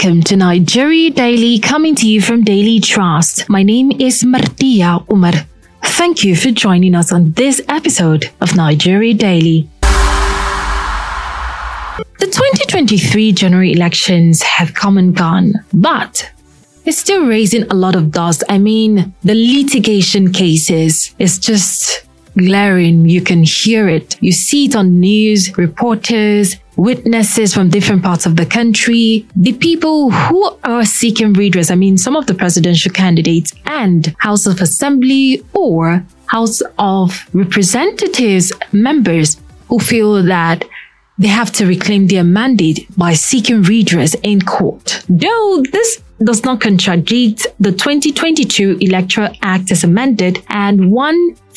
Welcome to Nigeria Daily, coming to you from Daily Trust. My name is Martia Umar. Thank you for joining us on this episode of Nigeria Daily. The 2023 general elections have come and gone, but it's still raising a lot of dust. I mean, the litigation cases is just glaring. You can hear it. You see it on news, reporters, witnesses from different parts of the country, the people who are seeking redress. I mean, some of the presidential candidates and House of Assembly or House of Representatives members who feel that they have to reclaim their mandate by seeking redress in court. Though this does not contradict the 2022 Electoral Act as amended and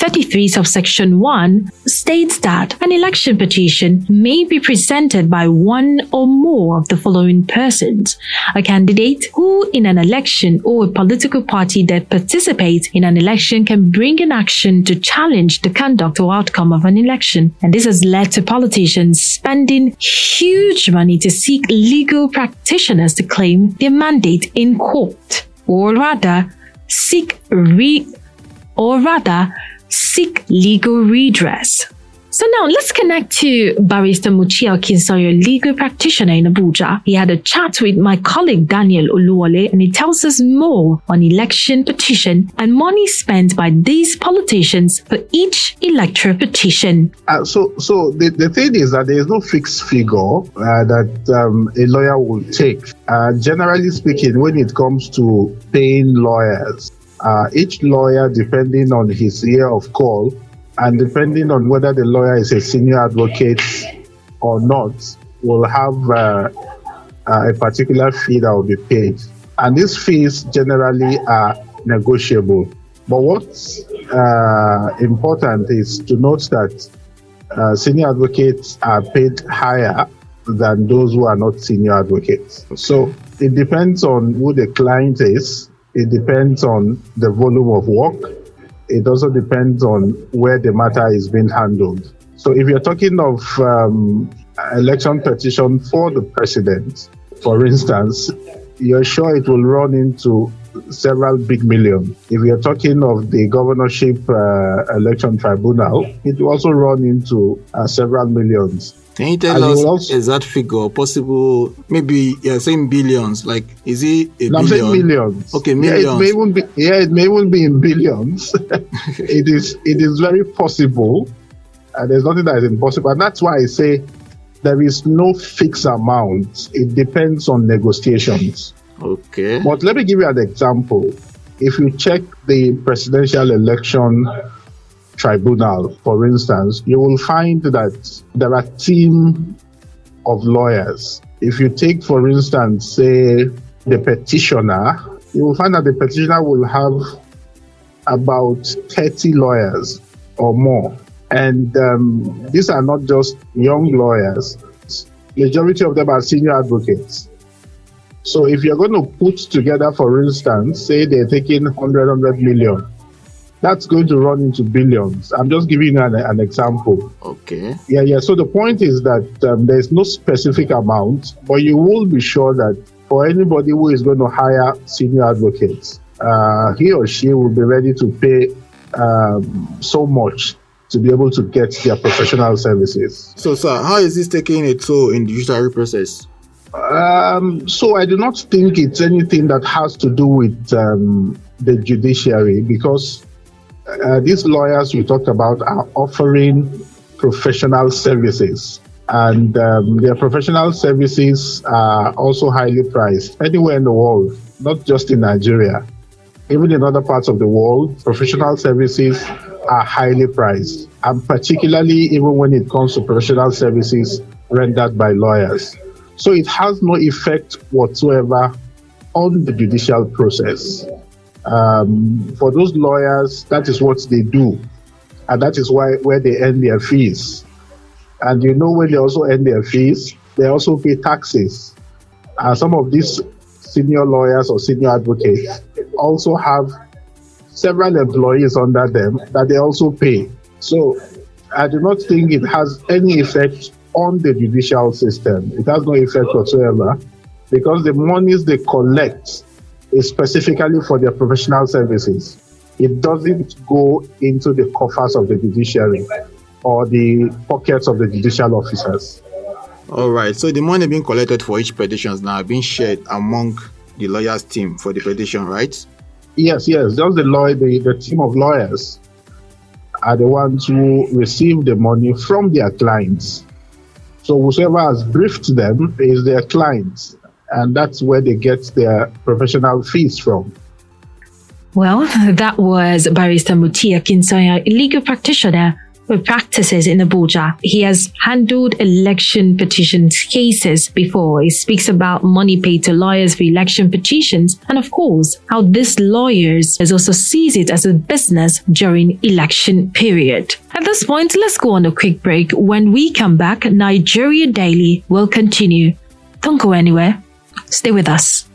133 subsection 1 states that an election petition may be presented by one or more of the following persons. A candidate who in an election or a political party that participates in an election can bring an action to challenge the conduct or outcome of an election. And this has led to politicians spending huge money to seek legal practitioners to claim their mandate in court, or rather seek re- or rather seek legal redress. So now let's connect to Barrister Muchia Kinsoyo, legal practitioner in Abuja. He had a chat with my colleague Daniel Oluwole and he tells us more on election petition and money spent by these politicians for each electoral petition. Uh, so, so the, the thing is that there is no fixed figure uh, that um, a lawyer will take. Uh, generally speaking, when it comes to paying lawyers, uh, each lawyer, depending on his year of call, and depending on whether the lawyer is a senior advocate or not, will have uh, uh, a particular fee that will be paid. And these fees generally are negotiable. But what's uh, important is to note that uh, senior advocates are paid higher than those who are not senior advocates. So it depends on who the client is, it depends on the volume of work, it also depends on where the matter is being handled. So if you're talking of um, election petition for the president, for instance, you're sure it will run into several big million. If you're talking of the governorship uh, election tribunal, it will also run into uh, several millions. Can you tell us also, exact figure, possible? Maybe you're saying billions. Like, is it a no, I'm millions. Okay, millions. Yeah, it may even be. Yeah, it may even be in billions. it is. It is very possible, and there's nothing that is impossible. And that's why I say there is no fixed amount. It depends on negotiations. Okay. But let me give you an example. If you check the presidential election tribunal, for instance, you will find that there are team of lawyers. If you take, for instance, say the petitioner, you will find that the petitioner will have about 30 lawyers or more. And um, these are not just young lawyers. Majority of them are senior advocates. So if you're going to put together, for instance, say they're taking 100, 100 million, that's going to run into billions. I'm just giving you an, an example. Okay. Yeah, yeah. So the point is that um, there's no specific amount, but you will be sure that for anybody who is going to hire senior advocates, uh, he or she will be ready to pay um, so much to be able to get their professional services. So, sir, how is this taking a toll in the judiciary process? Um, so I do not think it's anything that has to do with um, the judiciary because uh, these lawyers we talked about are offering professional services. And um, their professional services are also highly priced anywhere in the world, not just in Nigeria. Even in other parts of the world, professional services are highly priced, and particularly even when it comes to professional services rendered by lawyers. So it has no effect whatsoever on the judicial process. Um, for those lawyers, that is what they do, and that is why where they earn their fees. And you know, when they also earn their fees, they also pay taxes. And some of these senior lawyers or senior advocates also have several employees under them that they also pay. So I do not think it has any effect on the judicial system. It has no effect whatsoever. because the monies they collect is specifically for their professional services. It doesn't go into the coffers of the judiciary or the pockets of the judicial officers. All right. So the money being collected for each petition is now being shared among the lawyers team for the petition, right? Yes, yes. Just the lawyer, the, the team of lawyers are the ones who receive the money from their clients. So whoever has briefed them is their clients, and that's where they get their professional fees from. Well, that was Barrister Mutia Kinsoya, a legal practitioner with practices in Abuja. He has handled election petitions cases before. He speaks about money paid to lawyers for election petitions and of course how this lawyers has also sees it as a business during election period. At this point, let's go on a quick break. When we come back, Nigeria Daily will continue. Don't go anywhere. Stay with us.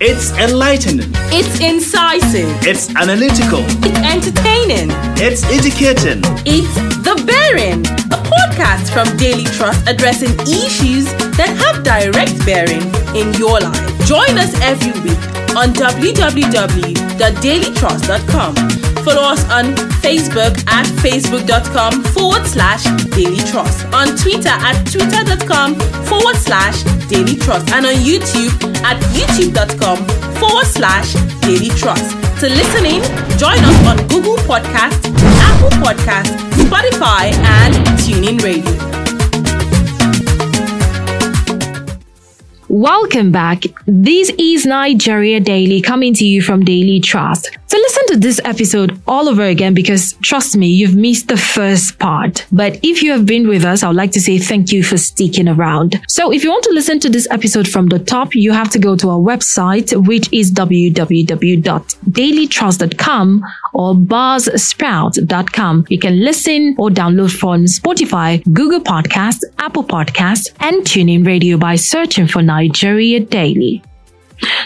It's enlightening. It's incisive. It's analytical. It's entertaining. It's educating. It's The Bearing, a podcast from Daily Trust addressing issues that have direct bearing in your life. Join us every week on www.dailytrust.com Follow us on Facebook at facebook.com forward slash daily trust, on Twitter at twitter.com forward slash daily trust, and on YouTube at youtube.com forward slash daily trust. To listen in, join us on Google Podcast, Apple Podcast, Spotify, and TuneIn Radio. Welcome back. This is Nigeria Daily coming to you from Daily Trust. So listen to this episode all over again because trust me, you've missed the first part. But if you have been with us, I would like to say thank you for sticking around. So if you want to listen to this episode from the top, you have to go to our website, which is www.dailytrust.com or buzzsprout.com. You can listen or download from Spotify, Google Podcasts, Apple Podcasts, and TuneIn Radio by searching for Nigeria Daily.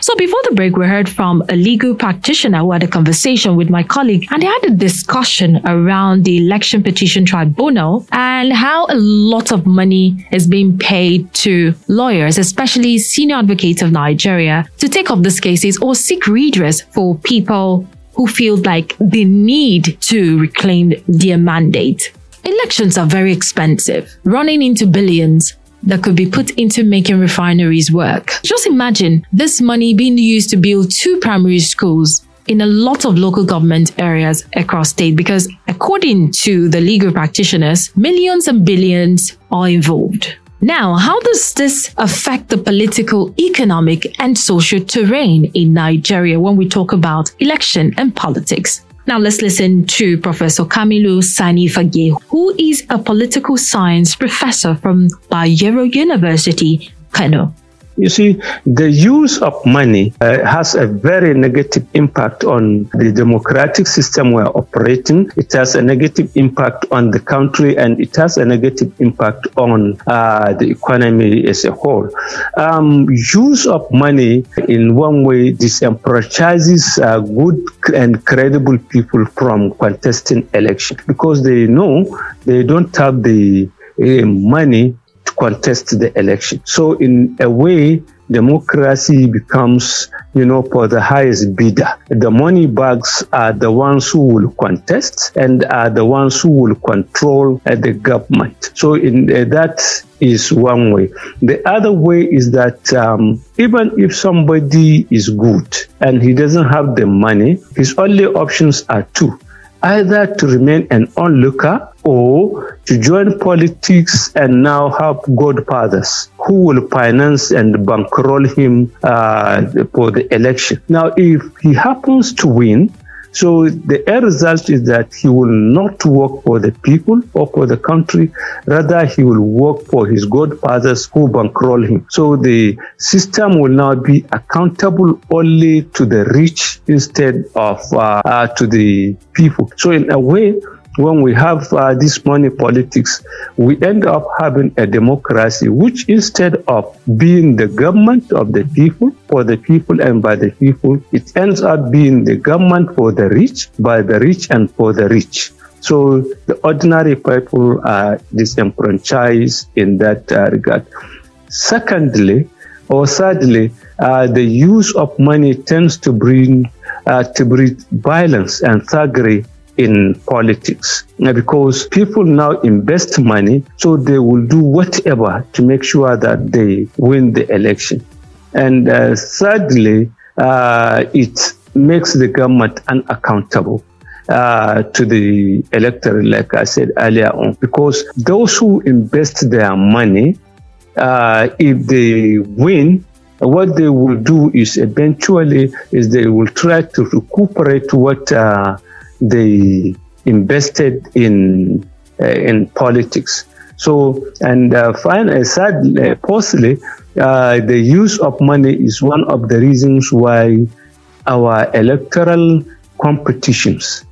So before the break, we heard from a legal practitioner who had a conversation with my colleague and they had a discussion around the election petition tribunal and how a lot of money is being paid to lawyers, especially senior advocates of Nigeria to take up these cases or seek redress for people who feel like they need to reclaim their mandate. Elections are very expensive, running into billions that could be put into making refineries work. Just imagine this money being used to build two primary schools in a lot of local government areas across state because according to the legal practitioners, millions and billions are involved. Now, how does this affect the political, economic, and social terrain in Nigeria when we talk about election and politics? Now let's listen to Professor Kamilu Sani Fage, who is a political science professor from Bayero University, Kano. You see, the use of money uh, has a very negative impact on the democratic system we're operating. It has a negative impact on the country and it has a negative impact on uh, the economy as a whole. Um, use of money in one way disenfranchises uh, good and credible people from contesting election because they know they don't have the uh, money contest the election. So in a way, democracy becomes, you know, for the highest bidder. The money bags are the ones who will contest and are the ones who will control uh, the government. So in uh, that is one way. The other way is that um, even if somebody is good and he doesn't have the money, his only options are two either to remain an onlooker or to join politics and now have godfathers who will finance and bankroll him uh, for the election. Now, if he happens to win, so the end result is that he will not work for the people or for the country, rather he will work for his godfathers who bankroll him. So the system will now be accountable only to the rich instead of uh, uh, to the people. So in a way, when we have uh, this money politics, we end up having a democracy which instead of being the government of the people, for the people and by the people, it ends up being the government for the rich, by the rich and for the rich. So the ordinary people are disenfranchised in that uh, regard. Secondly, or sadly, uh, the use of money tends to bring uh, to breed violence and thuggery in politics. Because people now invest money so they will do whatever to make sure that they win the election. And uh, thirdly uh, it makes the government unaccountable uh, to the electorate, like I said earlier on, because those who invest their money, uh, if they win, what they will do is eventually is they will try to recuperate what uh, they invested in uh, in politics. So, and uh, finally, sadly, possibly, uh, the use of money is one of the reasons why our electoral competitions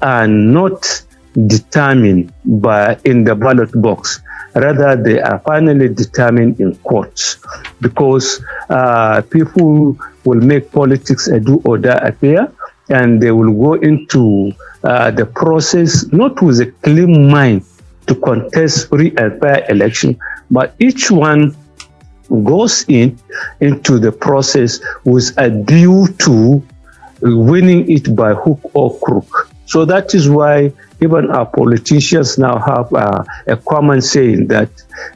are not determined by in the ballot box. Rather, they are finally determined in courts because uh, people will make politics a do or die affair and they will go into uh, the process not with a clean mind to contest free and fair election, but each one goes in into the process with a view to winning it by hook or crook. So that is why even our politicians now have uh, a common saying that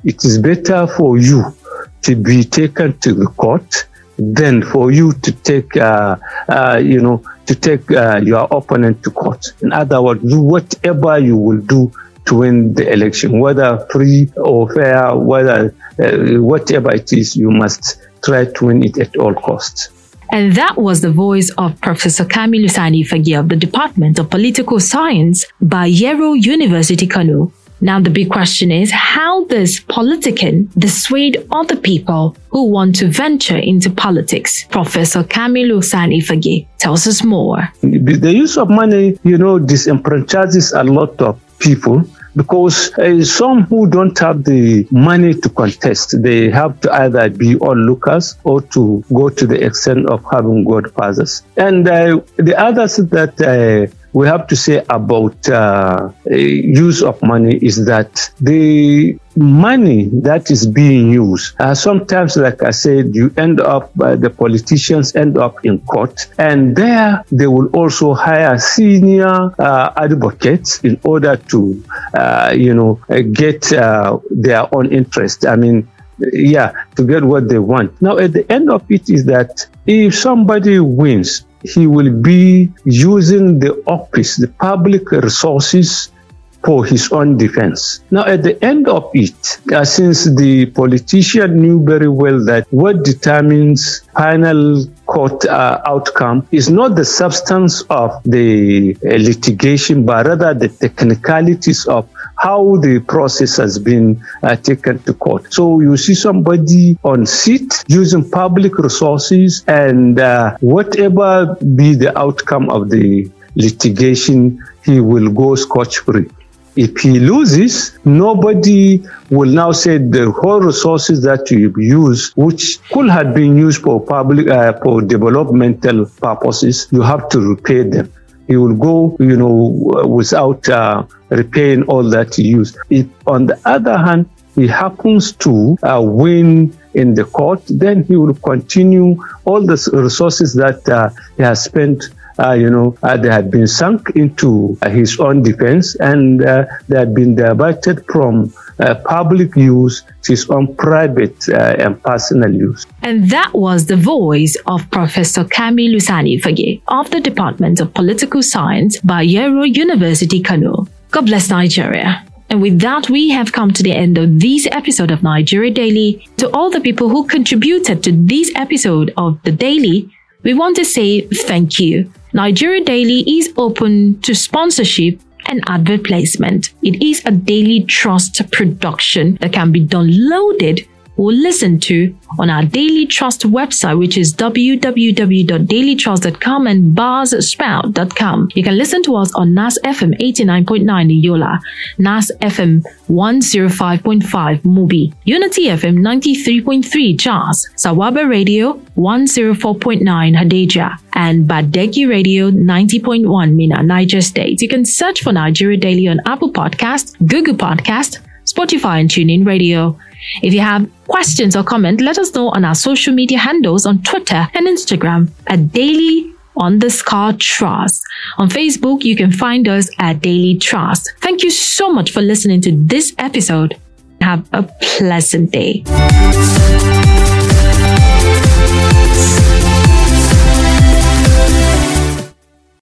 it is better for you to be taken to the court than for you to take, uh, uh, you know, to take uh, your opponent to court. In other words, do whatever you will do to win the election, whether free or fair, whether uh, whatever it is, you must try to win it at all costs. And that was the voice of Professor Kamilu Sani Fage of the Department of Political Science, Bayero University, Kano. Now the big question is, how does politicking dissuade other people who want to venture into politics? Professor Kamilu Sani Fage tells us more. The use of money, you know, disenfranchises a lot of people because uh, some who don't have the money to contest, they have to either be onlookers or to go to the extent of having godfathers. And uh, the others that uh, we have to say about uh, use of money is that the money that is being used, uh, sometimes, like I said, you end up, uh, the politicians end up in court, and there they will also hire senior uh, advocates in order to, uh, you know, uh, get their own interest. I mean, yeah, to get what they want. Now, at the end of it is that if somebody wins, he will be using the office, the public resources for his own defense. Now, at the end of it, uh, since the politician knew very well that what determines final court uh, outcome is not the substance of the uh, litigation, but rather the technicalities of how the process has been uh, taken to court. So you see somebody on seat using public resources, and uh, whatever be the outcome of the litigation, he will go scotch free. If he loses, nobody will now say the whole resources that you use, which could have been used for public uh, for developmental purposes, you have to repay them he will go, you know, without uh, repaying all that he used. If, on the other hand, he happens to uh, win in the court, then he will continue all the resources that uh, he has spent uh, you know, uh, they had been sunk into uh, his own defense and uh, they had been diverted from uh, public use to his own private uh, and personal use. And that was the voice of Professor Kamilu Sani Fage of the Department of Political Science, Bayero University, Kano. God bless Nigeria. And with that, we have come to the end of this episode of Nigeria Daily. To all the people who contributed to this episode of The Daily, we want to say thank you. Nigeria Daily is open to sponsorship and advert placement. It is a daily trust production that can be downloaded or listen to on our Daily Trust website, which is www.dailytrust.com and buzzsprout.com. You can listen to us on NAS FM 89.9 in Yola, NAS FM 105.5 Mubi, Unity FM 93.3 Jos, Sawaba Radio 104.9 Hadejia, and Badeggi Radio 90.1 Minna, Niger State. You can search for Nigeria Daily on Apple Podcast, Google Podcast, Spotify, and TuneIn Radio. If you have questions or comment, let us know on our social media handles on Twitter and Instagram at Daily underscore Trust. On Facebook, you can find us at Daily Trust. Thank you so much for listening to this episode. Have a pleasant day.